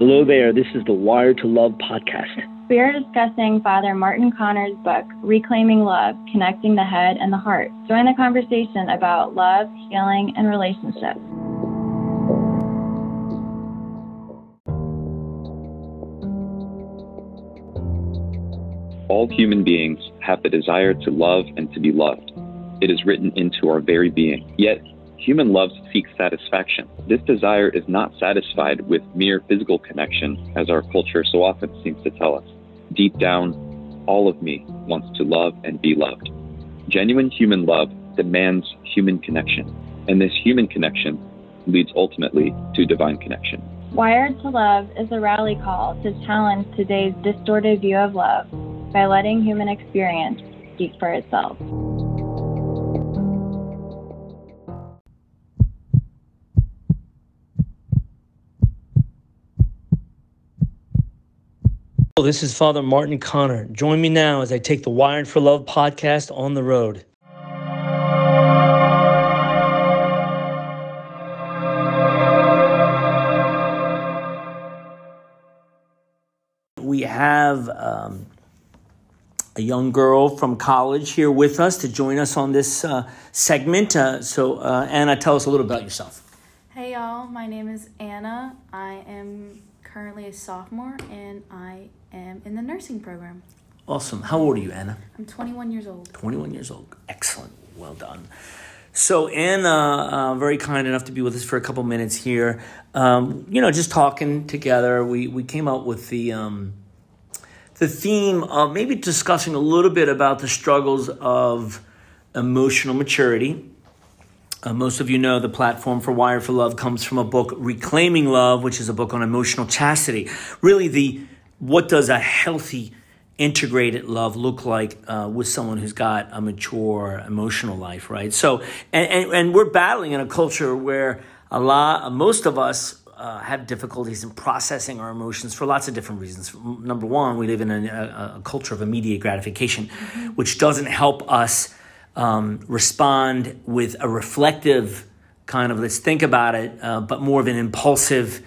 Hello there, this is the Wired to Love podcast. We are discussing Father Martin Connor's book, Reclaiming Love Connecting the Head and the Heart. Join the conversation about love, healing, and relationships. All human beings have the desire to love and to be loved. It is written into our very being. Yet, human love seeks satisfaction. This desire is not satisfied with mere physical connection, as our culture so often seems to tell us. Deep down, all of me wants to love and be loved. Genuine human love demands human connection, and this human connection leads ultimately to divine connection. Wired to Love is a rally call to challenge today's distorted view of love by letting human experience speak for itself. This is Father Martin Connor. Join me now as I take the Wired for Love podcast on the road. We have um, a young girl from college here with us to join us on this uh, segment. Uh, so, uh, Anna, tell us a little about yourself. Hey, y'all. My name is Anna. I am currently a sophomore and I am in the nursing program. Awesome. How old are you, Anna? I'm 21 years old. 21 years old. Excellent. Well done. So, Anna, uh, very kind enough to be with us for a couple minutes here. Um, you know, just talking together, we, we came up with the, um, the theme of maybe discussing a little bit about the struggles of emotional maturity. Uh, most of you know the platform for Wired for Love comes from a book, Reclaiming Love, which is a book on emotional chastity. Really, the what does a healthy integrated love look like uh, with someone who's got a mature emotional life right so and, and, and we're battling in a culture where a lot most of us uh, have difficulties in processing our emotions for lots of different reasons number one we live in a, a, a culture of immediate gratification mm-hmm. which doesn't help us um, respond with a reflective kind of let's think about it uh, but more of an impulsive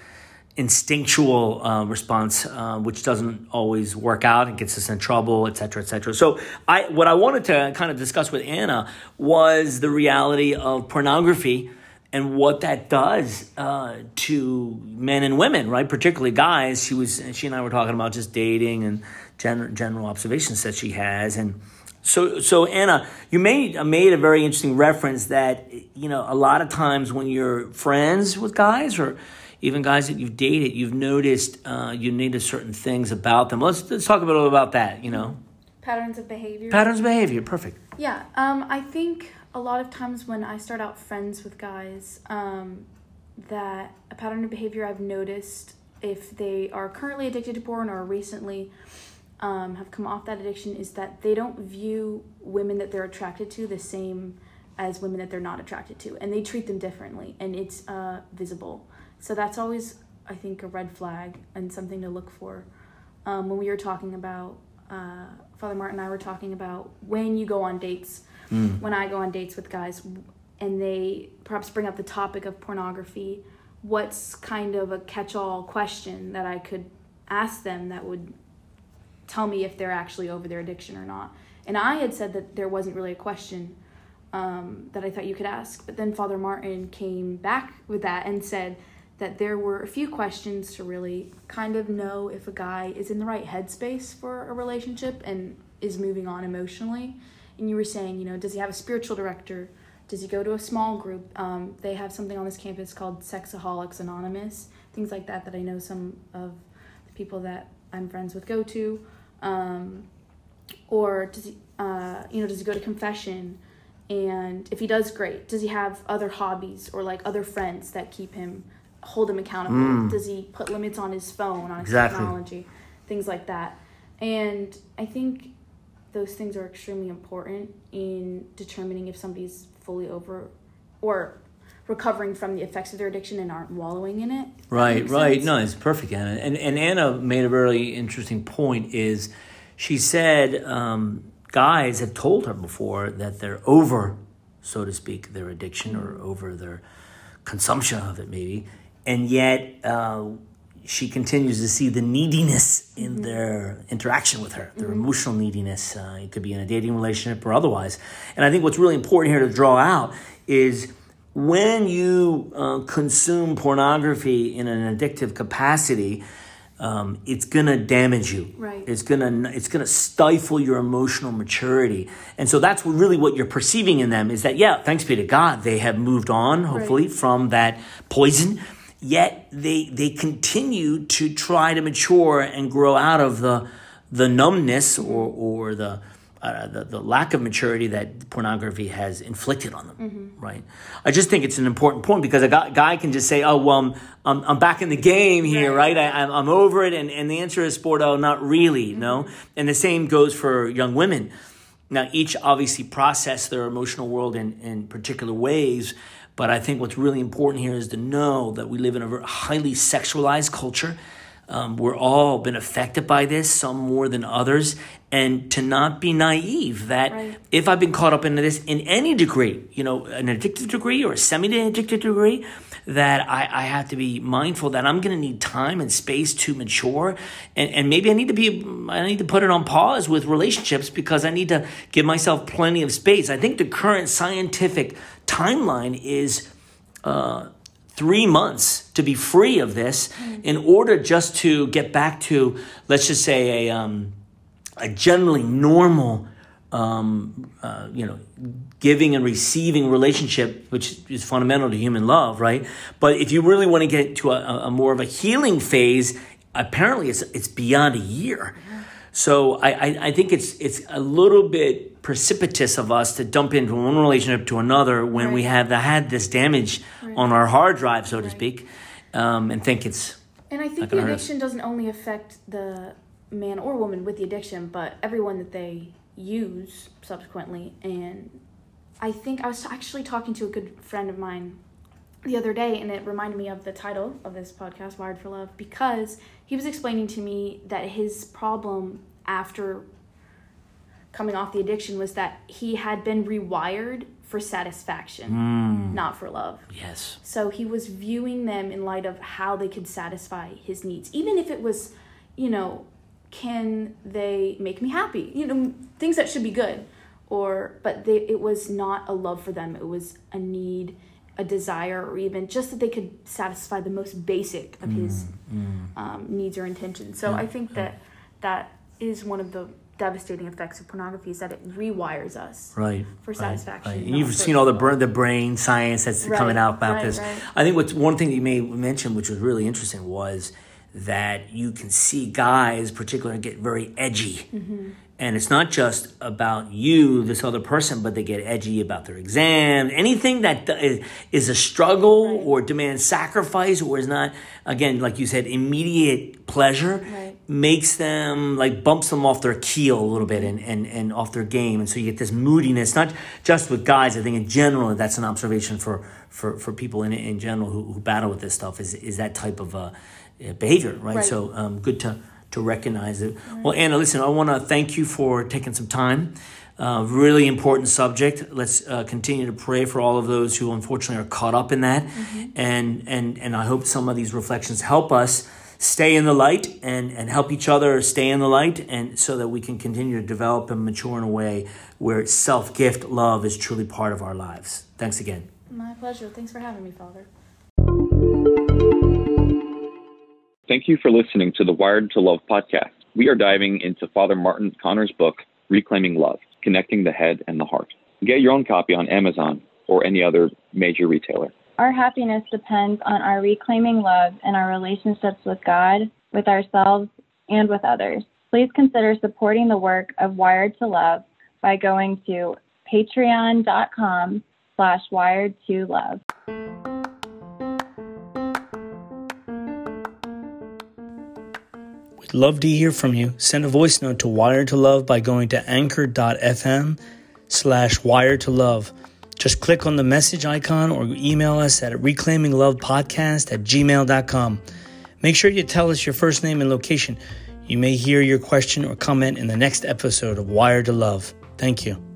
instinctual uh, response, uh, which doesn't always work out and gets us in trouble, et cetera, et cetera. So, I what I wanted to kind of discuss with Anna was the reality of pornography and what that does uh, to men and women, right? Particularly guys. She was she and I were talking about just dating and general general observations that she has and. So, so Anna, you made made a very interesting reference that you know a lot of times when you're friends with guys or even guys that you've dated, you've noticed uh, you notice certain things about them. Let's, let's talk a little about that, you know. Patterns of behavior. Patterns of behavior, perfect. Yeah, um, I think a lot of times when I start out friends with guys, um, that a pattern of behavior I've noticed if they are currently addicted to porn or recently um, have come off that addiction is that they don't view women that they're attracted to the same as women that they're not attracted to, and they treat them differently, and it's uh, visible. So that's always, I think, a red flag and something to look for. Um, when we were talking about, uh, Father Martin and I were talking about when you go on dates, mm. when I go on dates with guys, and they perhaps bring up the topic of pornography, what's kind of a catch all question that I could ask them that would tell me if they're actually over their addiction or not? And I had said that there wasn't really a question um, that I thought you could ask. But then Father Martin came back with that and said, that there were a few questions to really kind of know if a guy is in the right headspace for a relationship and is moving on emotionally. And you were saying, you know, does he have a spiritual director? Does he go to a small group? Um, they have something on this campus called Sexaholics Anonymous, things like that, that I know some of the people that I'm friends with go to. Um, or does he, uh, you know, does he go to confession? And if he does, great. Does he have other hobbies or like other friends that keep him hold him accountable? Mm. Does he put limits on his phone, on his exactly. technology, things like that? And I think those things are extremely important in determining if somebody's fully over or recovering from the effects of their addiction and aren't wallowing in it. Right, right. Sense. No, it's perfect, Anna. And and Anna made a really interesting point. Is she said um, guys have told her before that they're over, so to speak, their addiction or over their consumption of it, maybe and yet uh, she continues to see the neediness in their interaction with her, their emotional neediness. Uh, it could be in a dating relationship or otherwise. And I think what's really important here to draw out is when you uh, consume pornography in an addictive capacity, um, it's gonna damage you. Right. It's gonna it's gonna stifle your emotional maturity, and so that's really what you're perceiving in them is that yeah, thanks be to God, they have moved on hopefully from that poison. Yet they they continue to try to mature and grow out of the the numbness or or the uh, the, the lack of maturity that pornography has inflicted on them, right? I just think it's an important point because a guy, guy can just say, "Oh, well, I'm, I'm, I'm back in the game here, right? I, I'm, I'm over it," and, and the answer is, "Sporto, not really, no." And the same goes for young women. Now, each obviously process their emotional world in, in particular ways, but I think what's really important here is to know that we live in a highly sexualized culture. Um, we're all been affected by this, some more than others, and to not be naive that Right. if I've been caught up into this in any degree, you know, an addictive degree or a semi addictive degree, that I, I have to be mindful that I'm going to need time and space to mature, and, and maybe I need to be, I need to put it on pause with relationships because I need to give myself plenty of space. I think the current scientific timeline is uh, three months to be free of this in order just to get back to, let's just say, a, um, a generally normal, um, uh, you know, giving and receiving relationship, which is fundamental to human love, right? But if you really want to get to a, a more of a healing phase, apparently it's it's beyond a year. So I, I, I think it's it's a little bit precipitous of us to dump into one relationship to another when we Right. have had this damage on our hard drive, so to speak, um, and think it's And I think the gonna hurt us. addiction doesn't only affect the man or woman with the addiction, but everyone that they use subsequently. And I think I was actually talking to a good friend of mine the other day, and it reminded me of the title of this podcast, Wired for Love, because he was explaining to me that his problem after coming off the addiction was that he had been rewired for satisfaction, hmm. not for love. yes, So he was viewing them in light of how they could satisfy his needs, even if it was, you know, can they make me happy? You know, things that should be good, or but they, it was not a love for them. It was a need, a desire, or even just that they could satisfy the most basic of his um, needs or intentions. So I think that that is one of the devastating effects of pornography is that it rewires us. right For satisfaction, right. Not you've seen all the br- the brain science that's Right, coming out about right, this. right. I think what's one thing that you may mention, which was really interesting, was that you can see guys, particularly, get very edgy. Mm-hmm. And it's not just about you, this other person, but they get edgy about their exam. Anything that is, is a struggle or demands sacrifice or is not, again, like you said, immediate pleasure Right. makes them like bumps them off their keel a little bit and, and, and off their game. And so you get this moodiness, not just with guys, I think in general, that's an observation for, for, for people in, in general who, who battle with this stuff is, is that type of uh, uh, behavior, right? Right. So um, good to, to recognize it. Well, Anna, listen, I want to thank you for taking some time. Uh, really important subject. Let's uh, continue to pray for all of those who unfortunately are caught up in that, and and and I hope some of these reflections help us stay in the light and and help each other stay in the light, and so that we can continue to develop and mature in a way where self gift love is truly part of our lives. Thanks again. My pleasure. Thanks for having me, Father. Thank you for listening to the Wired to Love podcast. We are diving into Father Martin Connor's book, Reclaiming Love Connecting the Head and the Heart. Get your own copy on Amazon or any other major retailer. Our happiness depends on our reclaiming love and our relationships with God, with ourselves, and with others. Please consider supporting the work of Wired to Love by going to patreon.com slash wired to love. Love to hear from you. Send a voice note to Wire to Love by going to anchor.fm slash wire to love. Just click on the message icon or email us at reclaiminglovepodcast at gmail.com. Make sure you tell us your first name and location. You may hear your question or comment in the next episode of Wire to Love. Thank you.